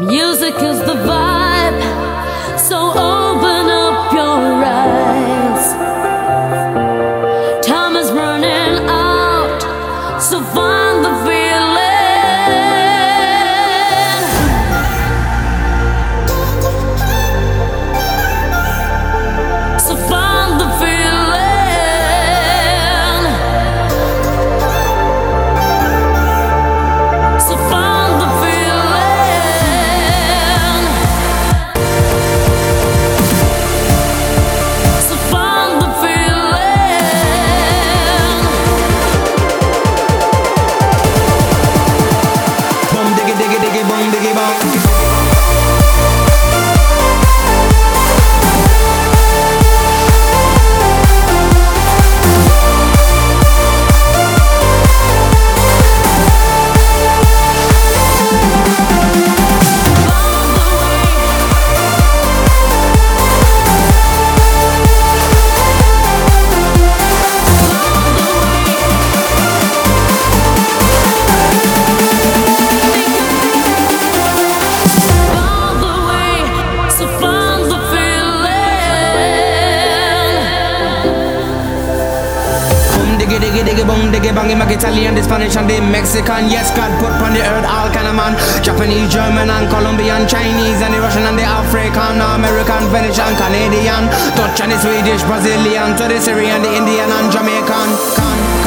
Music is the vibe. Diggy diggy diggy boom diggy bang. Him Italian, the Spanish and the Mexican. Yes, God put on the earth all kind of man. Japanese, German and Colombian, Chinese and the Russian and the African, American, Venetian, Canadian, Dutch and the Swedish, Brazilian, to the Syrian, the Indian and Jamaican. Can